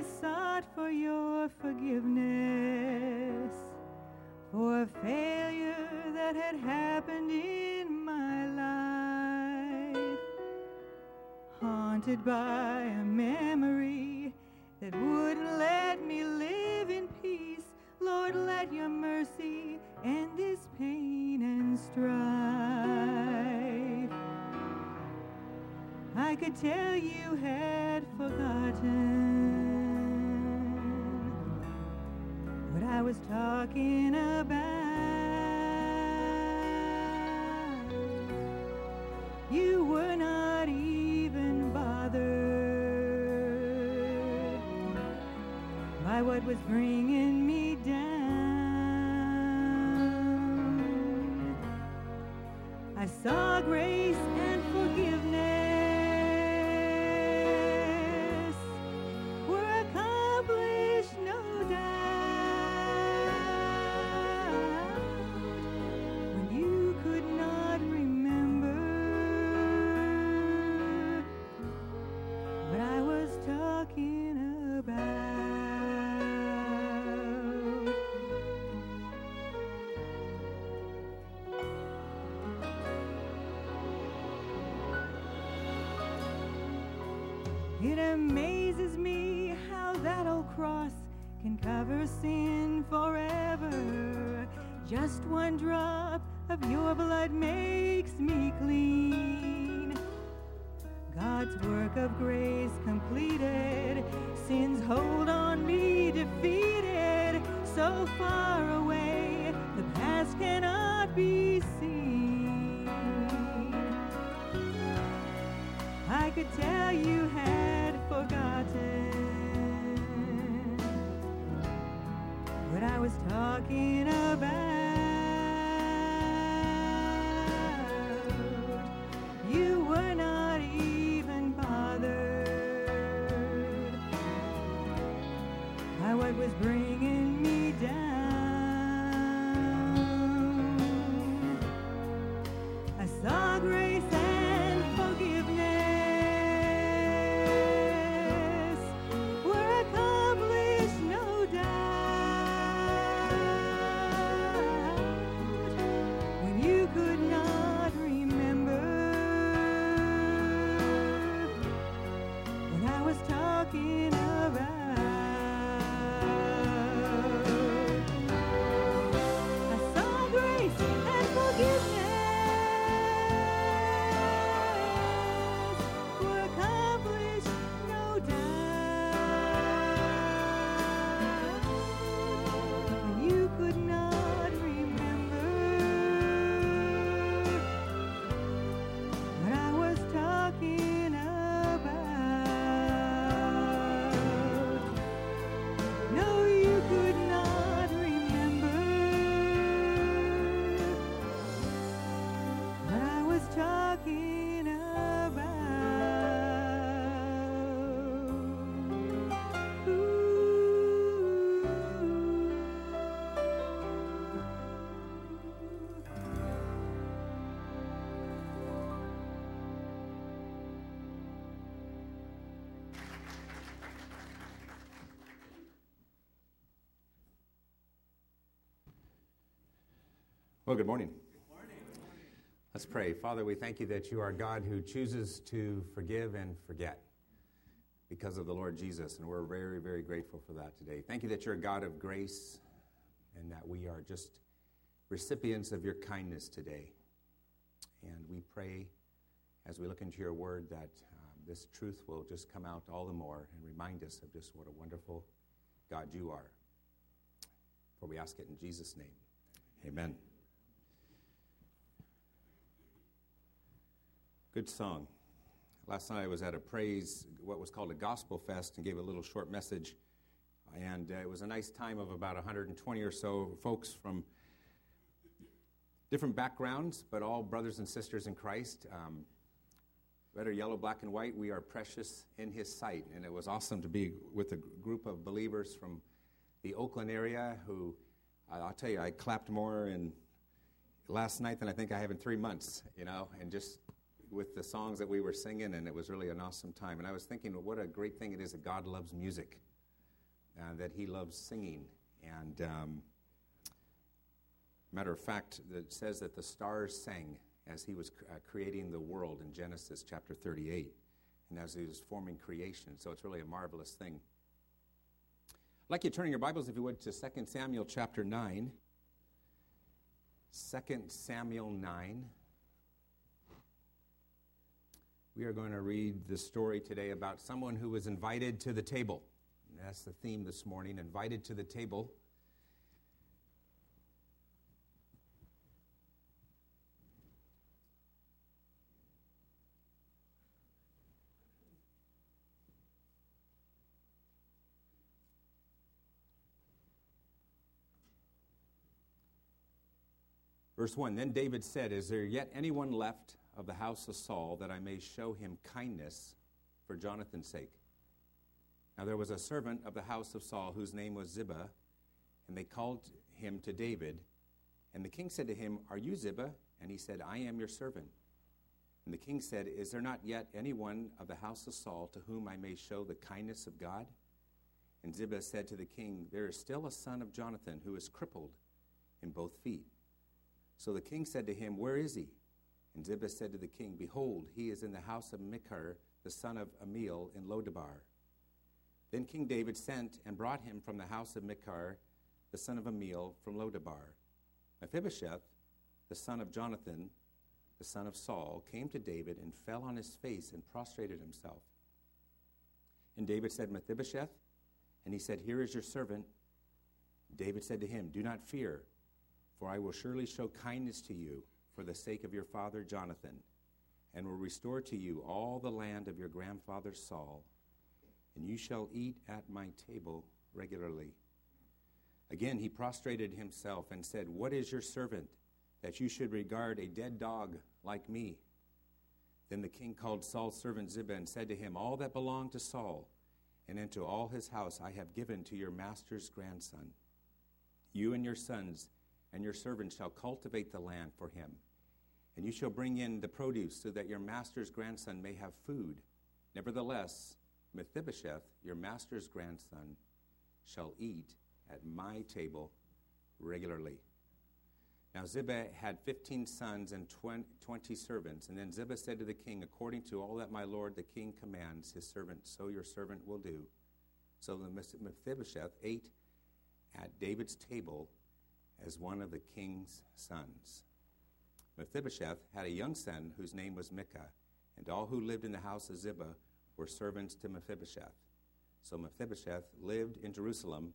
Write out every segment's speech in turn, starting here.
I sought for your forgiveness for a failure that had happened in my life, haunted by a memory that wouldn't let me live in peace. Lord, let your mercy end this pain and strife. I could tell you had forgotten was talking about. You were not even bothered by what was bringing me down. I saw grace sin forever. Just one drop of your blood by what was bringing me down. Well, good morning. Good morning. Let's pray. Father, we thank you that you are God who chooses to forgive and forget because of the Lord Jesus, and we're very, very grateful for that today. Thank you that you're a God of grace and that we are just recipients of your kindness today. And we pray as we look into your word that um, this truth will just come out all the more and remind us of just what a wonderful God you are. For we ask it in Jesus' name. Amen. Good song. Last night I was at a praise, what was called a gospel fest, and gave a little short message. And uh, it was a nice time of about 120 or so folks from different backgrounds, but all brothers and sisters in Christ. Um, red or yellow, black and white, we are precious in His sight. And it was awesome to be with a group of believers from the Oakland area who, I'll tell you, I clapped more in last night than I think I have in three months, you know, and just with the songs that we were singing, and it was really an awesome time. And I was thinking, what a great thing it is that God loves music, uh, that He loves singing. And um, matter of fact, it says that the stars sang as He was uh, creating the world in Genesis chapter 38, and as He was forming creation. So it's really a marvelous thing. I'd like you to turn your Bibles, if you would, to 2 Samuel chapter 9. 2 Samuel 9. We are going to read the story today about someone who was invited to the table. And that's the theme this morning invited to the table. Verse 1 Then David said, Is there yet anyone left of the house of Saul that I may show him kindness for Jonathan's sake? Now there was a servant of the house of Saul whose name was Ziba, and they called him to David. And the king said to him, Are you Ziba? And he said, I am your servant. And the king said, Is there not yet anyone of the house of Saul to whom I may show the kindness of God? And Ziba said to the king, There is still a son of Jonathan who is crippled in both feet. So the king said to him, Where is he? And Ziba said to the king, Behold, he is in the house of Machir, the son of Ammiel, in Lodabar. Then King David sent and brought him from the house of Machir, the son of Ammiel, from Lodabar. Mephibosheth, the son of Jonathan, the son of Saul, came to David and fell on his face and prostrated himself. And David said, Mephibosheth? And he said, Here is your servant. David said to him, Do not fear for I will surely show kindness to you for the sake of your father Jonathan, and will restore to you all the land of your grandfather Saul, and you shall eat at my table regularly. Again he prostrated himself and said, What is your servant, that you should regard a dead dog like me? Then the king called Saul's servant Ziba and said to him, All that belonged to Saul and into all his house I have given to your master's grandson. You and your sons and your servants shall cultivate the land for him. And you shall bring in the produce so that your master's grandson may have food. Nevertheless, Mephibosheth, your master's grandson, shall eat at my table regularly. Now Ziba had fifteen sons and twenty servants. And then Ziba said to the king, According to all that my lord the king commands his servant, so your servant will do. So Mephibosheth ate at David's table as one of the king's sons. Mephibosheth had a young son whose name was Micah, and all who lived in the house of Ziba were servants to Mephibosheth. So Mephibosheth lived in Jerusalem,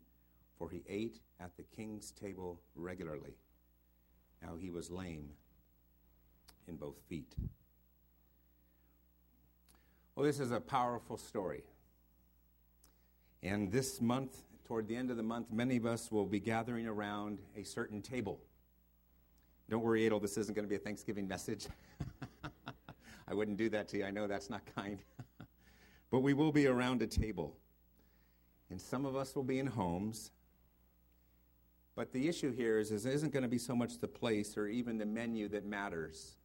for he ate at the king's table regularly. Now he was lame in both feet. Well, this is a powerful story. And this month toward the end of the month, many of us will be gathering around a certain table. Don't worry, Adel, this isn't going to be a Thanksgiving message. I wouldn't do that to you. I know that's not kind. but we will be around a table. And some of us will be in homes. But the issue here is, is it isn't going to be so much the place or even the menu that matters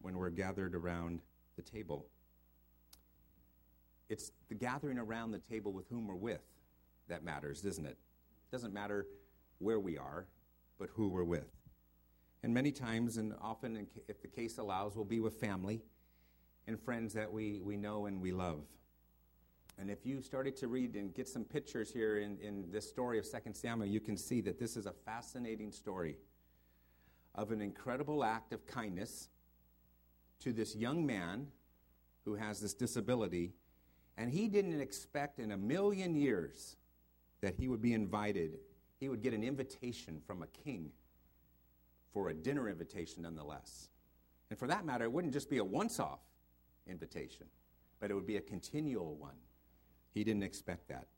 when we're gathered around the table. It's the gathering around the table with whom we're with that matters, isn't it? It doesn't matter where we are, but who we're with. And many times, and often, if the case allows, we'll be with family and friends that we, we know and we love. And if you started to read and get some pictures here in, in this story of 2 Samuel, you can see that this is a fascinating story of an incredible act of kindness to this young man who has this disability. And he didn't expect in a million years that he would be invited, he would get an invitation from a king for a dinner invitation nonetheless. And for that matter, it wouldn't just be a once off invitation, but it would be a continual one. He didn't expect that.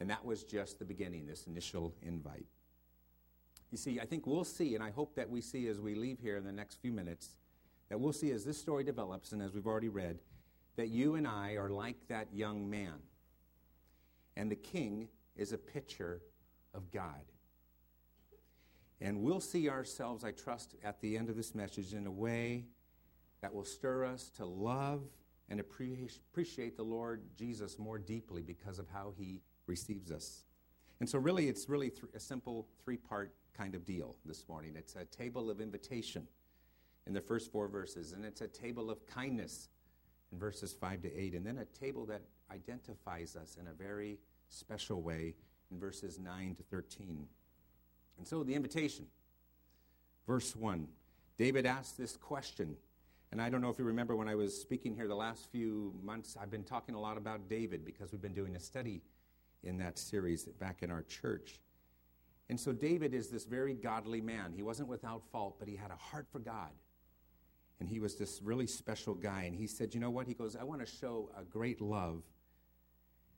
And that was just the beginning, this initial invite. You see, I think we'll see, and I hope that we see as we leave here in the next few minutes, that we'll see as this story develops, and as we've already read, that you and I are like that young man. And the king is a picture of God. And we'll see ourselves, I trust, at the end of this message in a way that will stir us to love and appreciate the Lord Jesus more deeply because of how he receives us. And so, really, it's really th- a simple three part kind of deal this morning. It's a table of invitation in the first four verses, and it's a table of kindness in verses 5 to 8, and then a table that identifies us in a very special way in verses 9 to 13. And so, the invitation, verse 1, David asked this question and I don't know if you remember when I was speaking here the last few months, I've been talking a lot about David because we've been doing a study in that series back in our church. And so David is this very godly man. He wasn't without fault, but he had a heart for God. And he was this really special guy. And he said, You know what? He goes, I want to show a great love.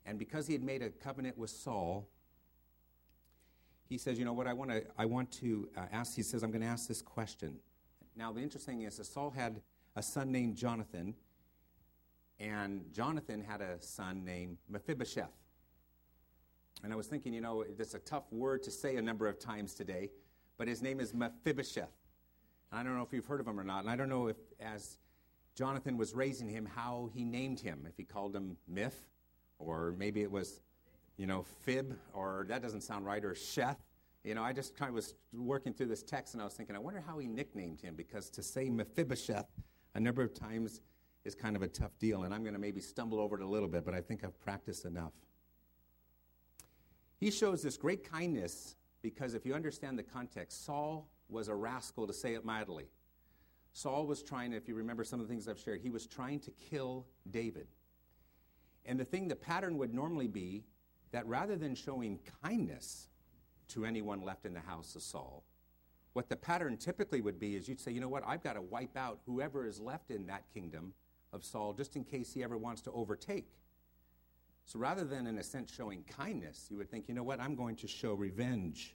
And because he had made a covenant with Saul, he says, You know what? I want to, I want to uh, ask, he says, I'm going to ask this question. Now, the interesting thing is that Saul had a son named Jonathan, and Jonathan had a son named Mephibosheth. And I was thinking, you know, it's a tough word to say a number of times today, but his name is Mephibosheth. I don't know if you've heard of him or not, and I don't know if, as Jonathan was raising him, how he named him, if he called him Myth, or maybe it was, you know, Fib, or that doesn't sound right, or Sheth. You know, I just kind of was working through this text and I was thinking, I wonder how he nicknamed him, because to say Mephibosheth a number of times is kind of a tough deal, and I'm going to maybe stumble over it a little bit, but I think I've practiced enough. He shows this great kindness because if you understand the context, Saul was a rascal, to say it mildly. Saul was trying, if you remember some of the things I've shared, he was trying to kill David. And the thing, the pattern would normally be that rather than showing kindness to anyone left in the house of Saul, what the pattern typically would be is you'd say, you know what, I've got to wipe out whoever is left in that kingdom of Saul just in case he ever wants to overtake. So rather than, in a sense, showing kindness, you would think, you know what, I'm going to show revenge.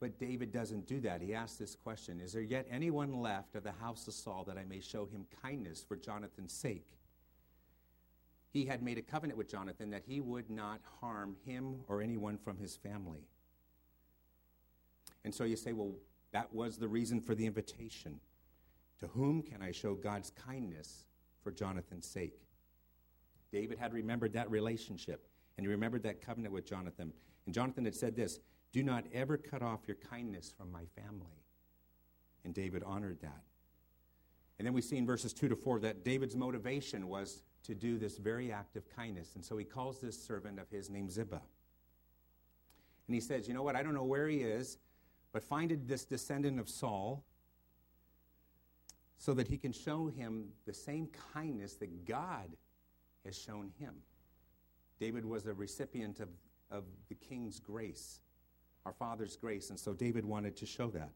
But David doesn't do that. He asks this question Is there yet anyone left of the house of Saul that I may show him kindness for Jonathan's sake? He had made a covenant with Jonathan that he would not harm him or anyone from his family. And so you say, well, that was the reason for the invitation. To whom can I show God's kindness for Jonathan's sake? David had remembered that relationship, and he remembered that covenant with Jonathan. And Jonathan had said this Do not ever cut off your kindness from my family. And David honored that. And then we see in verses 2 to 4 that David's motivation was to do this very act of kindness. And so he calls this servant of his named Ziba. And he says, You know what? I don't know where he is but find this descendant of Saul so that he can show him the same kindness that God has shown him. David was a recipient of, of the king's grace, our father's grace, and so David wanted to show that.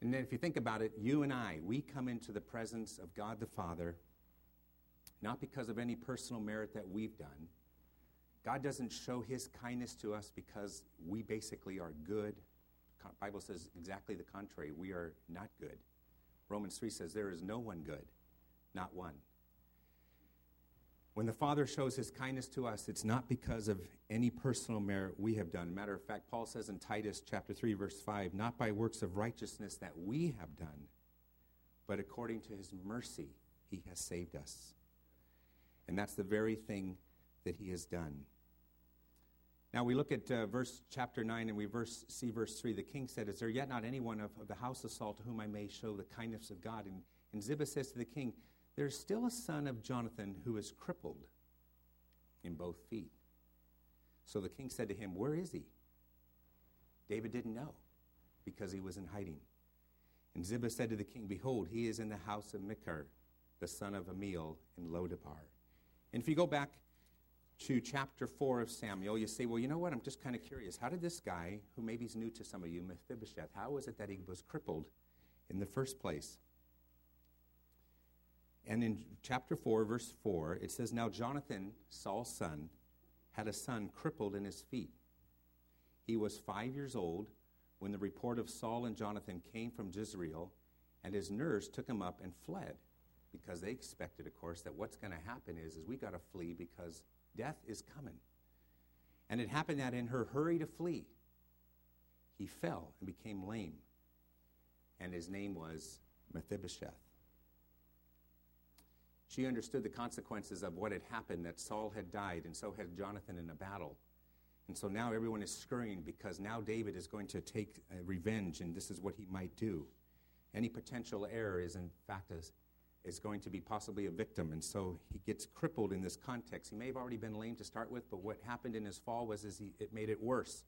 And then, if you think about it, you and I, we come into the presence of God the Father not because of any personal merit that we've done God doesn't show his kindness to us because we basically are good. The Bible says exactly the contrary. We are not good. Romans 3 says there is no one good, not one. When the Father shows his kindness to us, it's not because of any personal merit we have done. Matter of fact, Paul says in Titus chapter 3 verse 5, not by works of righteousness that we have done, but according to his mercy he has saved us. And that's the very thing that he has done. Now we look at uh, verse chapter 9 and we verse, see verse 3. The king said, Is there yet not anyone of, of the house of Saul to whom I may show the kindness of God? And, and Ziba says to the king, There's still a son of Jonathan who is crippled in both feet. So the king said to him, Where is he? David didn't know because he was in hiding. And Ziba said to the king, Behold, he is in the house of Machir, the son of Ammiel in Lodabar. And if you go back to chapter 4 of Samuel, you say, well, you know what? I'm just kind of curious. How did this guy, who maybe is new to some of you, Mephibosheth, how was it that he was crippled in the first place? And in chapter 4, verse 4, it says, Now Jonathan, Saul's son, had a son crippled in his feet. He was five years old when the report of Saul and Jonathan came from Jezreel, and his nurse took him up and fled because they expected, of course, that what's going to happen is, is we got to flee because Death is coming. And it happened that in her hurry to flee, he fell and became lame. and his name was Mephibosheth. She understood the consequences of what had happened, that Saul had died, and so had Jonathan in a battle. And so now everyone is scurrying because now David is going to take uh, revenge, and this is what he might do. Any potential heir is, in fact, a, is going to be possibly a victim, and so he gets crippled in this context. He may have already been lame to start with, but what happened in his fall was is he, it made it worse.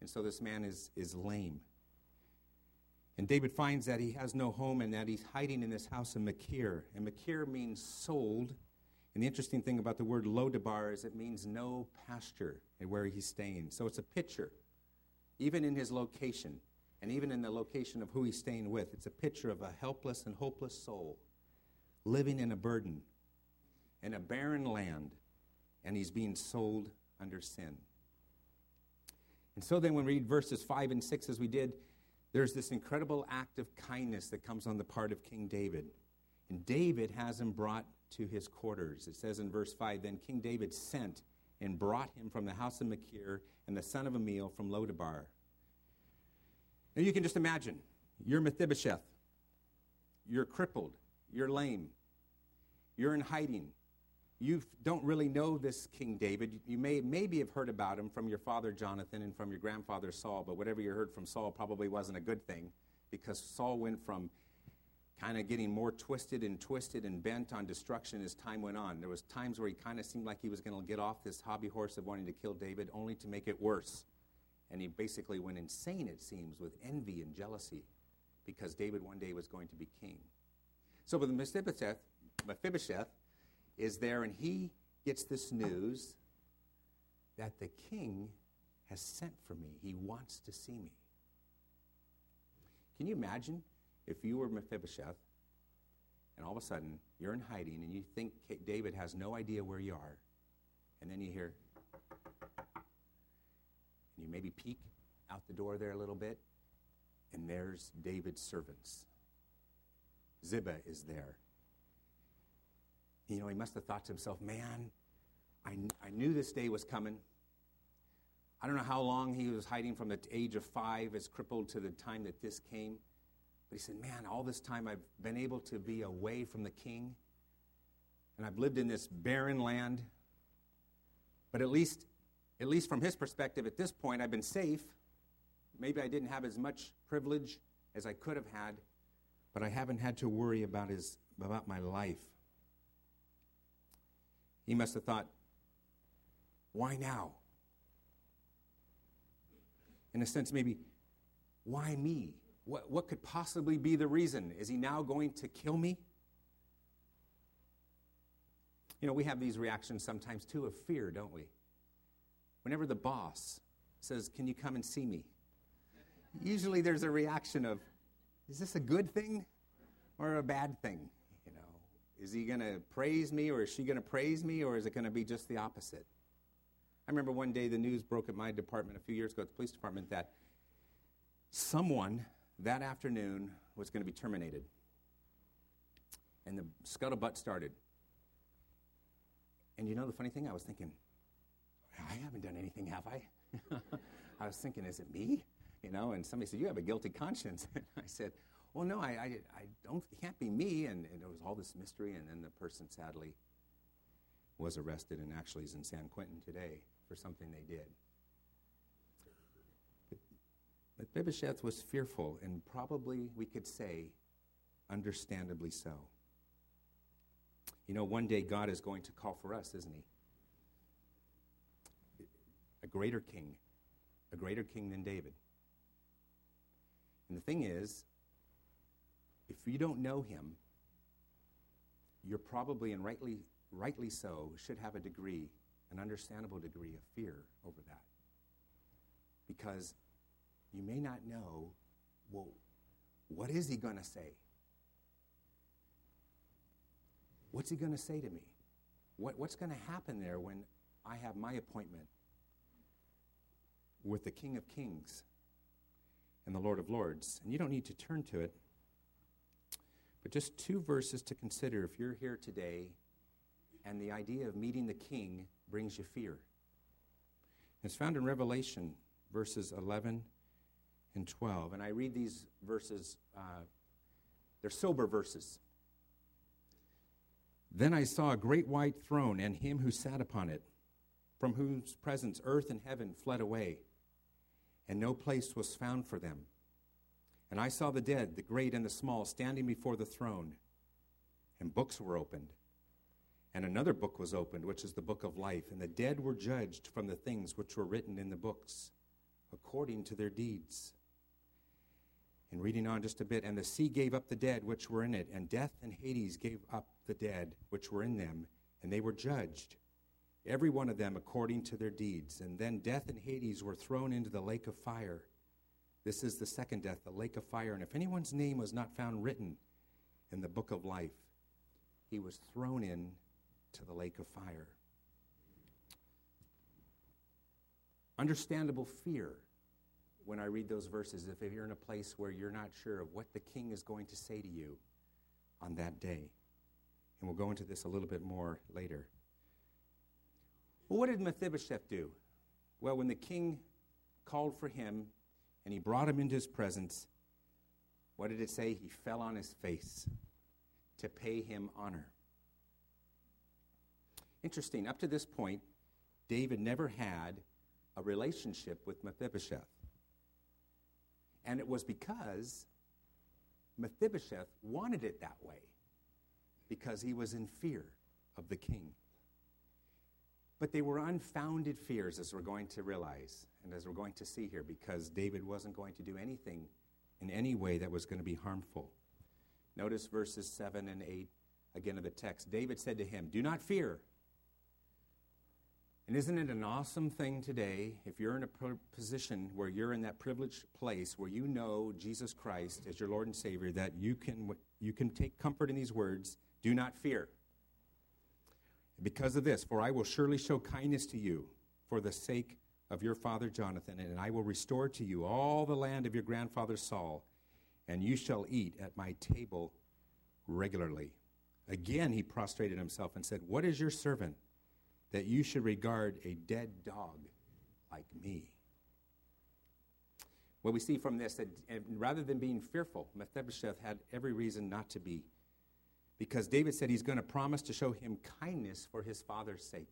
And so this man is, is lame. And David finds that he has no home and that he's hiding in this house of Machir. And Machir means sold. And the interesting thing about the word Lodabar is it means no pasture where he's staying. So it's a picture, even in his location, and even in the location of who he's staying with. It's a picture of a helpless and hopeless soul living in a burden in a barren land, and he's being sold under sin. And so then, when we read verses 5 and 6 as we did, there's this incredible act of kindness that comes on the part of King David. And David has him brought to his quarters. It says in verse 5 Then King David sent and brought him from the house of Machir and the son of Ammiel from Lodabar. Now you can just imagine you're Mephibosheth, you're crippled, you're lame, you're in hiding, you don't really know this King David. You may maybe have heard about him from your father Jonathan and from your grandfather Saul, but whatever you heard from Saul probably wasn't a good thing because Saul went from kind of getting more twisted and twisted and bent on destruction as time went on. There was times where he kind of seemed like he was going to get off this hobby horse of wanting to kill David only to make it worse. And he basically went insane it seems with envy and jealousy because David one day was going to be king. So with Mephibosheth, Mephibosheth is there, and he gets this news that the king has sent for me. He wants to see me. Can you imagine if you were Mephibosheth and all of a sudden you're in hiding and you think David has no idea where you are, and then you hear, and you maybe peek out the door there a little bit, and there's David's servants. Ziba is there you know, he must have thought to himself, man, I, I knew this day was coming. I don't know how long he was hiding from the age of five, as crippled to the time that this came. But he said, Man, all this time I've been able to be away from the king, and I've lived in this barren land. But at least, at least from his perspective, at this point, I've been safe. Maybe I didn't have as much privilege as I could have had, but I haven't had to worry about, his, about my life. He must have thought, why now? In a sense, maybe, why me? What, what could possibly be the reason? Is he now going to kill me? You know, we have these reactions sometimes too of fear, don't we? Whenever the boss says, Can you come and see me? Usually there's a reaction of, Is this a good thing or a bad thing? Is he going to praise me or is she going to praise me or is it going to be just the opposite? I remember one day the news broke at my department a few years ago at the police department that someone that afternoon was going to be terminated. And the scuttlebutt started. And you know the funny thing? I was thinking, I haven't done anything, have I? I was thinking, is it me? You know, and somebody said, You have a guilty conscience. And I said, well, no, I, I, I don't, it can't be me. And, and there was all this mystery, and then the person sadly was arrested and actually is in San Quentin today for something they did. But, but was fearful, and probably we could say, understandably so. You know, one day God is going to call for us, isn't He? A greater king, a greater king than David. And the thing is, if you don't know him, you're probably, and rightly, rightly so, should have a degree, an understandable degree of fear over that. Because you may not know, well, what is he going to say? What's he going to say to me? What, what's going to happen there when I have my appointment with the King of Kings and the Lord of Lords? And you don't need to turn to it. But just two verses to consider if you're here today and the idea of meeting the king brings you fear. It's found in Revelation verses 11 and 12. And I read these verses, uh, they're sober verses. Then I saw a great white throne and him who sat upon it, from whose presence earth and heaven fled away, and no place was found for them. And I saw the dead, the great and the small, standing before the throne, and books were opened. And another book was opened, which is the book of life, and the dead were judged from the things which were written in the books, according to their deeds. And reading on just a bit, and the sea gave up the dead which were in it, and death and Hades gave up the dead which were in them, and they were judged, every one of them according to their deeds. And then death and Hades were thrown into the lake of fire. This is the second death, the lake of fire. And if anyone's name was not found written in the book of life, he was thrown in to the lake of fire. Understandable fear when I read those verses if you're in a place where you're not sure of what the king is going to say to you on that day. And we'll go into this a little bit more later. Well, what did Mephibosheth do? Well, when the king called for him and he brought him into his presence, what did it say? He fell on his face to pay him honor. Interesting, up to this point, David never had a relationship with Mephibosheth. And it was because Mephibosheth wanted it that way, because he was in fear of the king. But they were unfounded fears, as we're going to realize, and as we're going to see here, because David wasn't going to do anything in any way that was going to be harmful. Notice verses 7 and 8 again of the text. David said to him, Do not fear. And isn't it an awesome thing today if you're in a position where you're in that privileged place where you know Jesus Christ as your Lord and Savior that you can you can take comfort in these words, do not fear. Because of this, for I will surely show kindness to you for the sake of your father Jonathan, and I will restore to you all the land of your grandfather Saul, and you shall eat at my table regularly. Again he prostrated himself and said, What is your servant? that you should regard a dead dog like me. What we see from this, that rather than being fearful, Mephibosheth had every reason not to be. Because David said he's going to promise to show him kindness for his father's sake.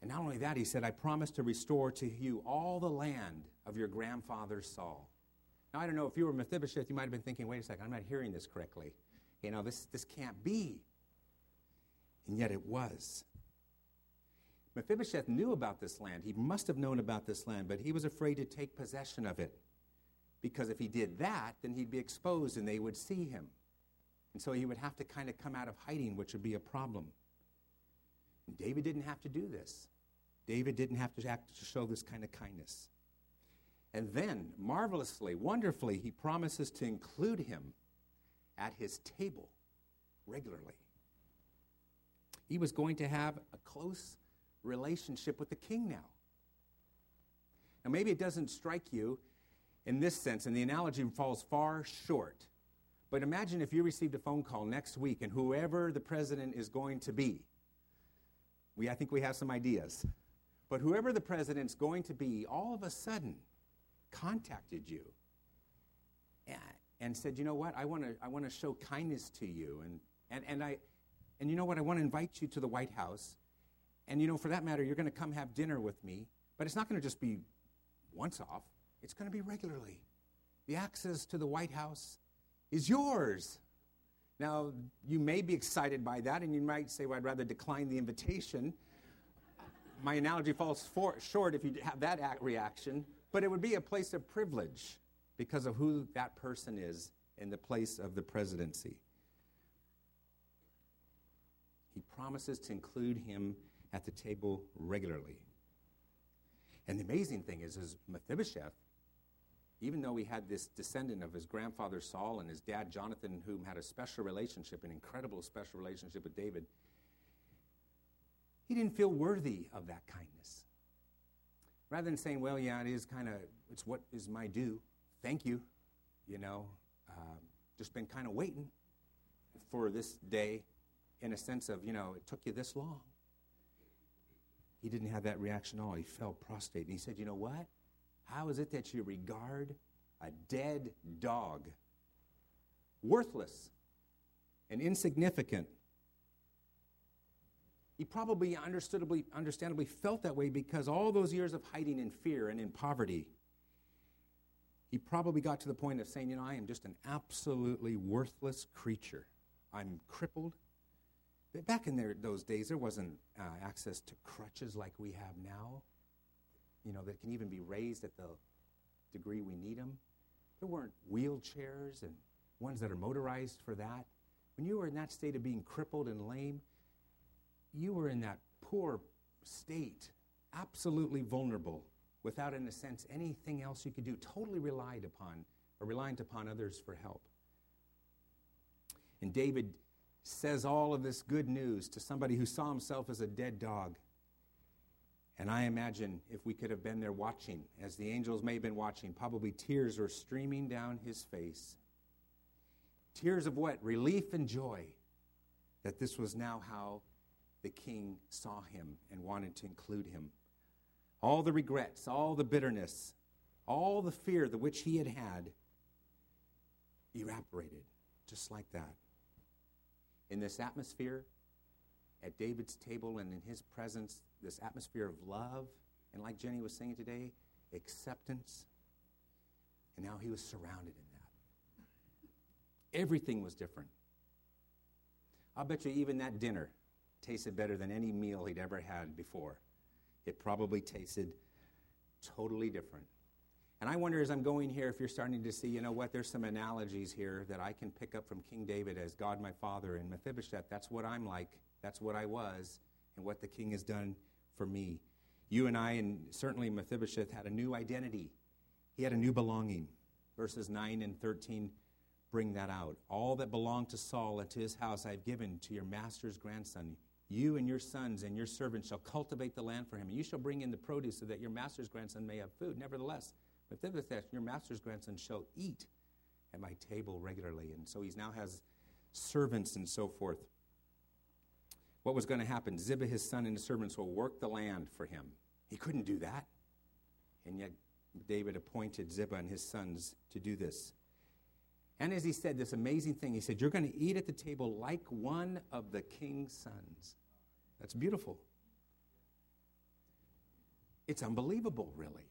And not only that, he said, I promise to restore to you all the land of your grandfather Saul. Now, I don't know if you were Mephibosheth, you might have been thinking, wait a second, I'm not hearing this correctly. You know, this, this can't be. And yet it was. Mephibosheth knew about this land. He must have known about this land, but he was afraid to take possession of it. Because if he did that, then he'd be exposed and they would see him. And so he would have to kind of come out of hiding, which would be a problem. And David didn't have to do this. David didn't have to act to show this kind of kindness. And then, marvelously, wonderfully, he promises to include him at his table regularly. He was going to have a close relationship with the king now. Now, maybe it doesn't strike you in this sense, and the analogy falls far short. But imagine if you received a phone call next week and whoever the president is going to be, we, I think we have some ideas, but whoever the president's going to be, all of a sudden contacted you and, and said, you know what, I want to I wanna show kindness to you. And, and, and, I, and you know what, I want to invite you to the White House. And, you know, for that matter, you're going to come have dinner with me, but it's not going to just be once off, it's going to be regularly. The access to the White House is yours. Now, you may be excited by that, and you might say, well, I'd rather decline the invitation. My analogy falls for, short if you have that reaction, but it would be a place of privilege because of who that person is in the place of the presidency. He promises to include him at the table regularly. And the amazing thing is, is Mephibosheth, even though he had this descendant of his grandfather Saul and his dad Jonathan, whom had a special relationship, an incredible special relationship with David, he didn't feel worthy of that kindness. Rather than saying, well, yeah, it is kind of, it's what is my due, thank you, you know, um, just been kind of waiting for this day in a sense of, you know, it took you this long. He didn't have that reaction at all. He fell prostrate. And he said, You know what? How is it that you regard a dead dog, worthless and insignificant? He probably understandably, understandably felt that way because all those years of hiding in fear and in poverty, he probably got to the point of saying, You know, I am just an absolutely worthless creature. I'm crippled. Back in there, those days, there wasn't uh, access to crutches like we have now, you know, that can even be raised at the degree we need them. There weren't wheelchairs and ones that are motorized for that. When you were in that state of being crippled and lame, you were in that poor state, absolutely vulnerable, without, in a sense, anything else you could do, totally relied upon or reliant upon others for help. And David says all of this good news to somebody who saw himself as a dead dog. And I imagine if we could have been there watching, as the angels may have been watching, probably tears were streaming down his face. Tears of what? Relief and joy that this was now how the king saw him and wanted to include him. All the regrets, all the bitterness, all the fear the which he had had evaporated just like that. In this atmosphere, at David's table and in his presence, this atmosphere of love, and like Jenny was saying today, acceptance. And now he was surrounded in that. Everything was different. I'll bet you even that dinner tasted better than any meal he'd ever had before. It probably tasted totally different. And I wonder as I'm going here if you're starting to see, you know what, there's some analogies here that I can pick up from King David as God my father and Mephibosheth. That's what I'm like. That's what I was and what the king has done for me. You and I, and certainly Mephibosheth, had a new identity. He had a new belonging. Verses 9 and 13 bring that out. All that belonged to Saul and to his house I have given to your master's grandson. You and your sons and your servants shall cultivate the land for him, and you shall bring in the produce so that your master's grandson may have food. Nevertheless, Mephibosheth, your master's grandson, shall eat at my table regularly. And so he now has servants and so forth. What was going to happen? Ziba, his son, and his servants will work the land for him. He couldn't do that. And yet, David appointed Ziba and his sons to do this. And as he said this amazing thing, he said, You're going to eat at the table like one of the king's sons. That's beautiful. It's unbelievable, really.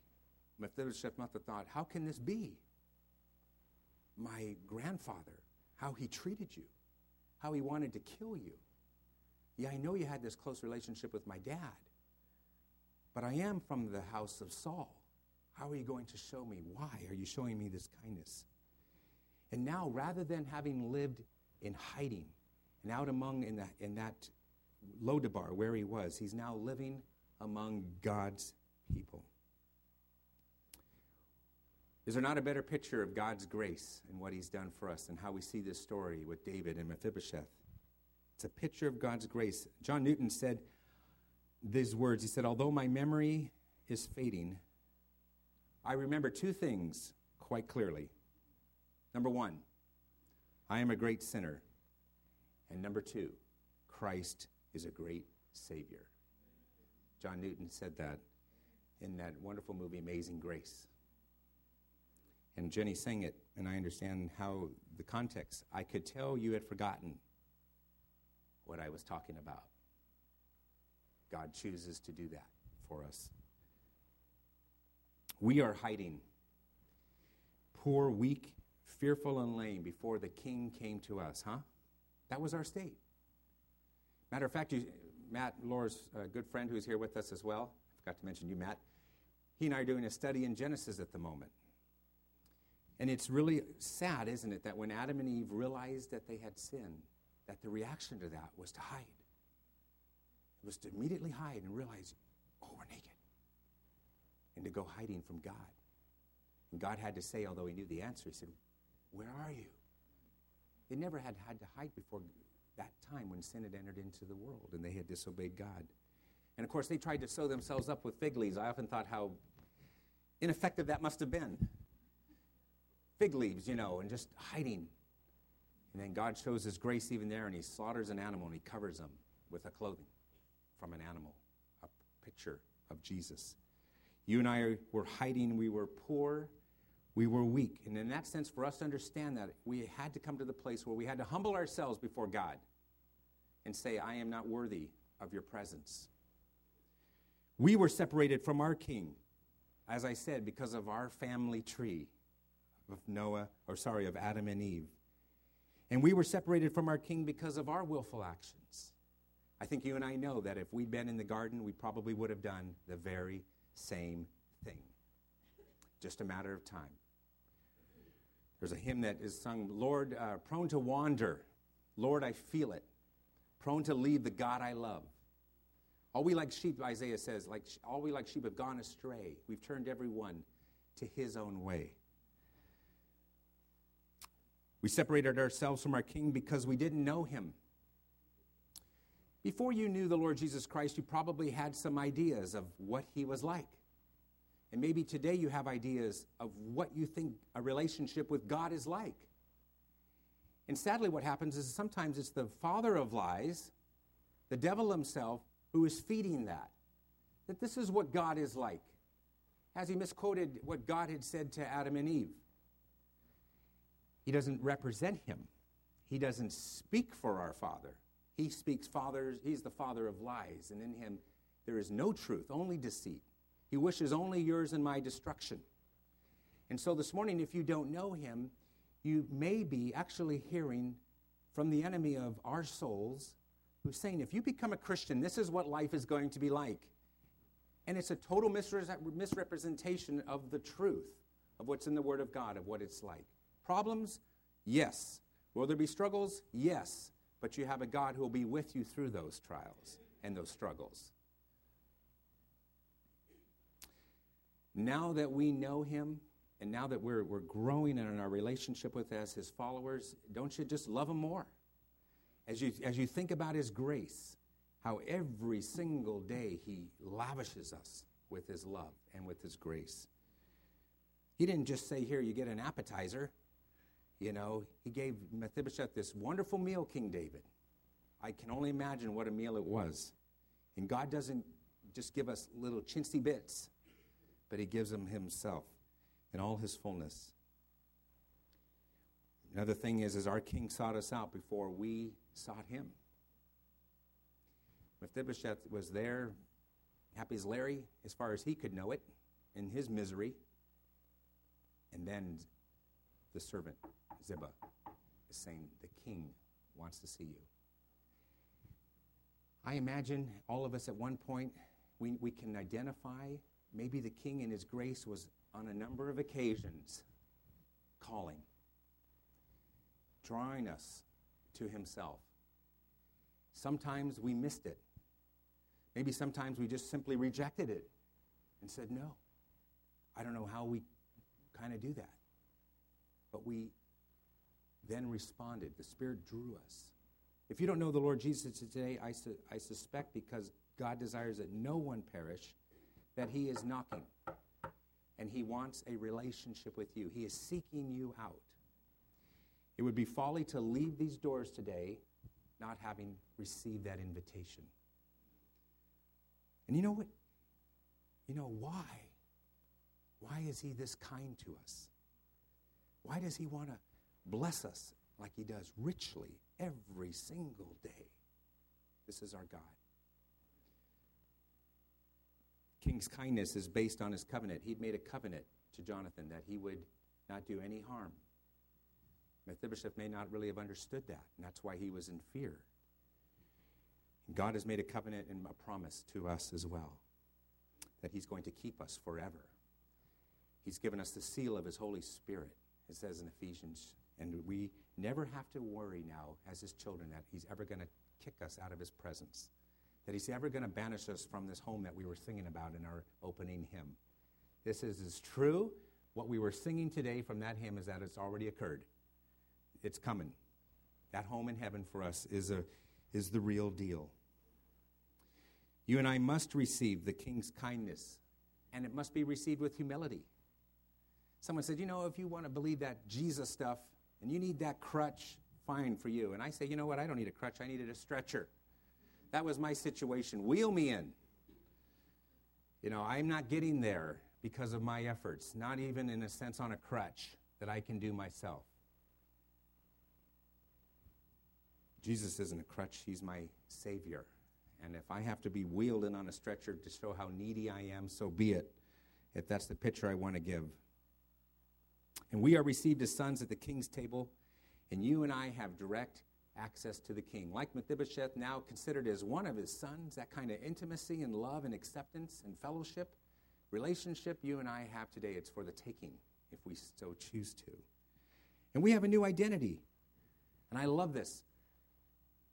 Mephibosheth must have thought, How can this be? My grandfather, how he treated you, how he wanted to kill you. Yeah, I know you had this close relationship with my dad, but I am from the house of Saul. How are you going to show me? Why are you showing me this kindness? And now, rather than having lived in hiding and out among in, the, in that Lodabar where he was, he's now living among God's people. Is there not a better picture of God's grace and what he's done for us and how we see this story with David and Mephibosheth? It's a picture of God's grace. John Newton said these words He said, Although my memory is fading, I remember two things quite clearly. Number one, I am a great sinner. And number two, Christ is a great Savior. John Newton said that in that wonderful movie, Amazing Grace. And Jenny sang it, and I understand how the context. I could tell you had forgotten what I was talking about. God chooses to do that for us. We are hiding. Poor, weak, fearful and lame before the king came to us, huh? That was our state. Matter of fact, you, Matt, Laura's uh, good friend who's here with us as well, I forgot to mention you, Matt. He and I are doing a study in Genesis at the moment. And it's really sad, isn't it, that when Adam and Eve realized that they had sinned, that the reaction to that was to hide. It was to immediately hide and realize, oh, we're naked. And to go hiding from God. And God had to say, although he knew the answer, he said, where are you? They never had had to hide before that time when sin had entered into the world and they had disobeyed God. And of course, they tried to sew themselves up with fig leaves. I often thought how ineffective that must have been. Fig leaves, you know, and just hiding. And then God shows his grace even there, and he slaughters an animal and he covers them with a clothing from an animal, a picture of Jesus. You and I were hiding, we were poor, we were weak. And in that sense, for us to understand that, we had to come to the place where we had to humble ourselves before God and say, I am not worthy of your presence. We were separated from our king, as I said, because of our family tree of Noah, or sorry, of Adam and Eve. And we were separated from our king because of our willful actions. I think you and I know that if we'd been in the garden, we probably would have done the very same thing. Just a matter of time. There's a hymn that is sung, Lord, uh, prone to wander. Lord, I feel it. Prone to leave the God I love. All we like sheep, Isaiah says, like all we like sheep have gone astray. We've turned everyone to his own way. We separated ourselves from our King because we didn't know him. Before you knew the Lord Jesus Christ, you probably had some ideas of what he was like. And maybe today you have ideas of what you think a relationship with God is like. And sadly, what happens is sometimes it's the father of lies, the devil himself, who is feeding that. That this is what God is like. Has he misquoted what God had said to Adam and Eve? He doesn't represent him, he doesn't speak for our Father. He speaks fathers, he's the father of lies, and in him there is no truth, only deceit. He wishes only yours and my destruction. And so this morning, if you don't know him, you may be actually hearing from the enemy of our souls who's saying, if you become a Christian, this is what life is going to be like. And it's a total misrepresentation of the truth of what's in the Word of God, of what it's like. Problems? Yes. Will there be struggles? Yes. But you have a God who will be with you through those trials and those struggles. Now that we know Him, and now that we're, we're growing in our relationship with as His followers, don't you just love Him more? As you, as you think about His grace, how every single day He lavishes us with His love and with His grace. He didn't just say, Here, you get an appetizer. You know, He gave Mephibosheth this wonderful meal, King David. I can only imagine what a meal it was. And God doesn't just give us little chintzy bits but he gives them himself in all his fullness. Another thing is, is our king sought us out before we sought him. Mephibosheth was there, happy as Larry, as far as he could know it, in his misery. And then the servant, Ziba, is saying, The king wants to see you. I imagine all of us at one point, we, we can identify Maybe the king in his grace was on a number of occasions calling, drawing us to himself. Sometimes we missed it. Maybe sometimes we just simply rejected it and said no. I don't know how we kind of do that. But we then responded. The Spirit drew us. If you don't know the Lord Jesus today, I, su- I suspect because God desires that no one perish, that He is knocking and He wants a relationship with you. He is seeking you out. It would be folly to leave these doors today not having received that invitation. And you know what? You know why? Why is He this kind to us? Why does He want to bless us like He does richly every single day? This is our God. king's kindness is based on his covenant. He'd made a covenant to Jonathan that he would not do any harm. Mephibosheth may not really have understood that, and that's why he was in fear. God has made a covenant and a promise to us as well that he's going to keep us forever. He's given us the seal of his Holy Spirit, it says in Ephesians. And we never have to worry now, as his children, that he's ever going to kick us out of his presence that he's ever going to banish us from this home that we were singing about in our opening hymn. This is true. What we were singing today from that hymn is that it's already occurred. It's coming. That home in heaven for us is, a, is the real deal. You and I must receive the king's kindness, and it must be received with humility. Someone said, You know, if you want to believe that Jesus stuff and you need that crutch, fine for you. And I say, You know what? I don't need a crutch, I needed a stretcher. That was my situation. Wheel me in. You know, I'm not getting there because of my efforts, not even in a sense on a crutch that I can do myself. Jesus isn't a crutch, He's my Savior. And if I have to be wheeled in on a stretcher to show how needy I am, so be it, if that's the picture I want to give. And we are received as sons at the king's table, and you and I have direct access to the king. Like Mephibosheth, now considered as one of his sons, that kind of intimacy and love and acceptance and fellowship, relationship you and I have today, it's for the taking if we so choose to. And we have a new identity. And I love this.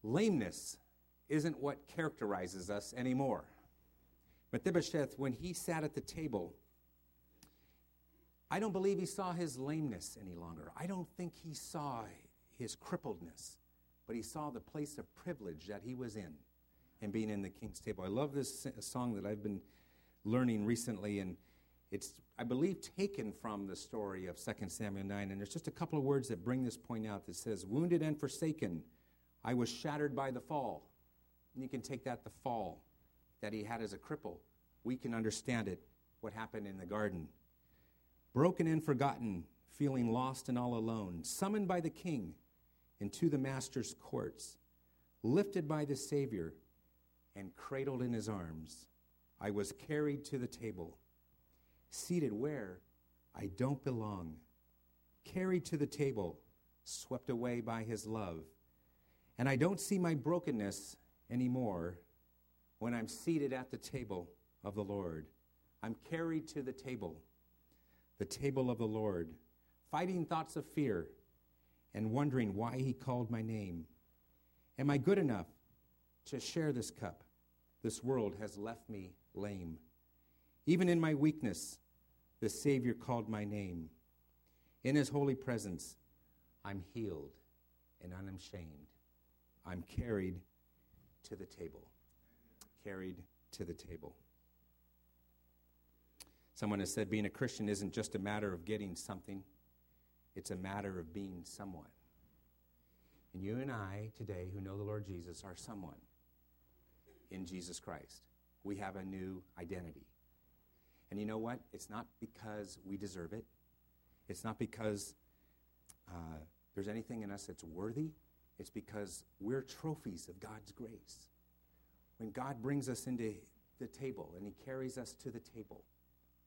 Lameness isn't what characterizes us anymore. Mephibosheth, when he sat at the table, I don't believe he saw his lameness any longer. I don't think he saw his crippledness, but he saw the place of privilege that he was in and being in the king's table. I love this song that I've been learning recently, and it's, I believe, taken from the story of 2 Samuel 9. And there's just a couple of words that bring this point out that says, Wounded and forsaken, I was shattered by the fall. And you can take that the fall that he had as a cripple. We can understand it, what happened in the garden. Broken and forgotten, feeling lost and all alone, summoned by the king into the master's courts, lifted by the Savior, and cradled in his arms, I was carried to the table, seated where I don't belong, carried to the table, swept away by his love. And I don't see my brokenness anymore when I'm seated at the table of the Lord. I'm carried to the table, the table of the Lord, fighting thoughts of fear and wondering why he called my name. Am I good enough to share this cup? This world has left me lame. Even in my weakness, the Savior called my name. In his holy presence, I'm healed and unashamed. I'm carried to the table. Carried to the table. Someone has said being a Christian isn't just a matter of getting something, it's a matter of being someone. And you and I today, who know the Lord Jesus, are someone in Jesus Christ. We have a new identity. And you know what? It's not because we deserve it, it's not because uh, there's anything in us that's worthy. It's because we're trophies of God's grace. When God brings us into the table and He carries us to the table,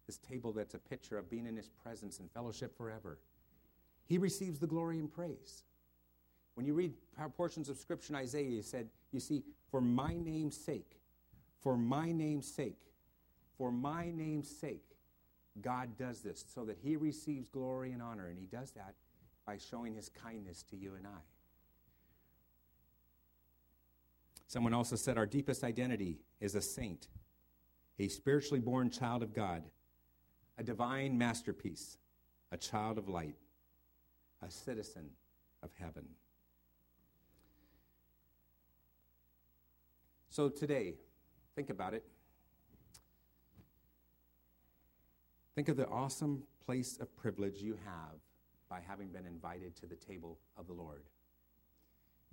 this table that's a picture of being in His presence and fellowship forever, He receives the glory and praise. When you read portions of Scripture in Isaiah, He said, You see, for my name's sake, for my name's sake, for my name's sake, God does this so that He receives glory and honor. And He does that by showing His kindness to you and I. Someone also said our deepest identity is a saint, a spiritually born child of God, a divine masterpiece, a child of light, a citizen of heaven. So today, think about it. Think of the awesome place of privilege you have by having been invited to the table of the Lord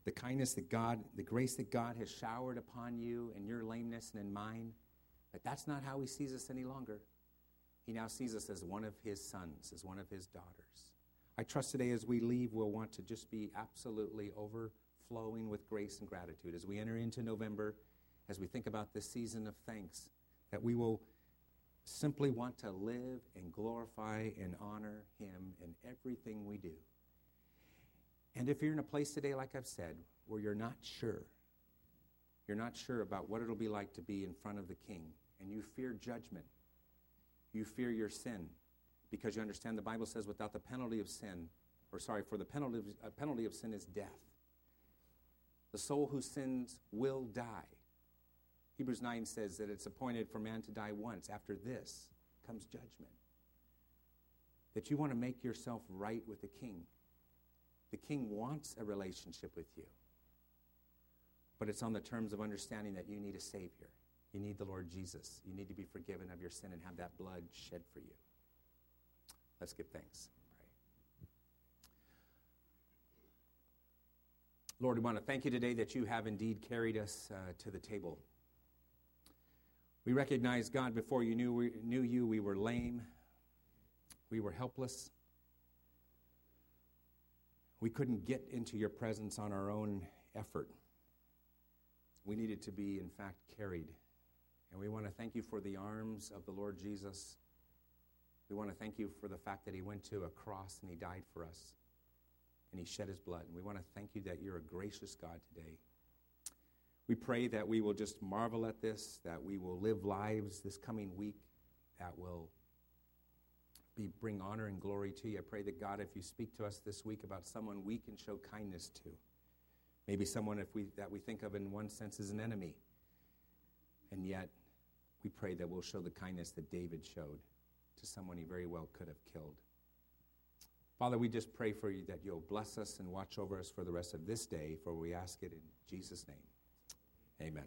the kindness that God, the grace that God has showered upon you and your lameness and in mine, but that's not how He sees us any longer. He now sees us as one of His sons, as one of His daughters. I trust today as we leave, we'll want to just be absolutely overflowing with grace and gratitude as we enter into November, as we think about this season of thanks, that we will simply want to live and glorify and honor Him in everything we do. And if you're in a place today, like I've said, where you're not sure, you're not sure about what it'll be like to be in front of the king, and you fear judgment, you fear your sin, because you understand the Bible says without the penalty of sin, or sorry, for the penalty of, uh, penalty of sin is death. The soul who sins will die. Hebrews 9 says that it's appointed for man to die once. After this comes judgment. That you want to make yourself right with the king. The king wants a relationship with you. But it's on the terms of understanding that you need a Savior. You need the Lord Jesus. You need to be forgiven of your sin and have that blood shed for you. Let's give thanks. Pray. Lord, we want to thank you today that you have indeed carried us uh, to the table. We recognize, God, before you knew, we, knew you, we were lame, we were helpless. We couldn't get into your presence on our own effort. We needed to be, in fact, carried. And we want to thank you for the arms of the Lord Jesus. We want to thank you for the fact that he went to a cross and he died for us and he shed his blood. And we want to thank you that you're a gracious God today. We pray that we will just marvel at this, that we will live lives this coming week that will be, bring honor and glory to you. I pray that God, if you speak to us this week about someone we can show kindness to, maybe someone if we, that we think of in one sense as an enemy, and yet we pray that we'll show the kindness that David showed to someone he very well could have killed. Father, we just pray for you that you'll bless us and watch over us for the rest of this day, for we ask it in Jesus' name. Amen.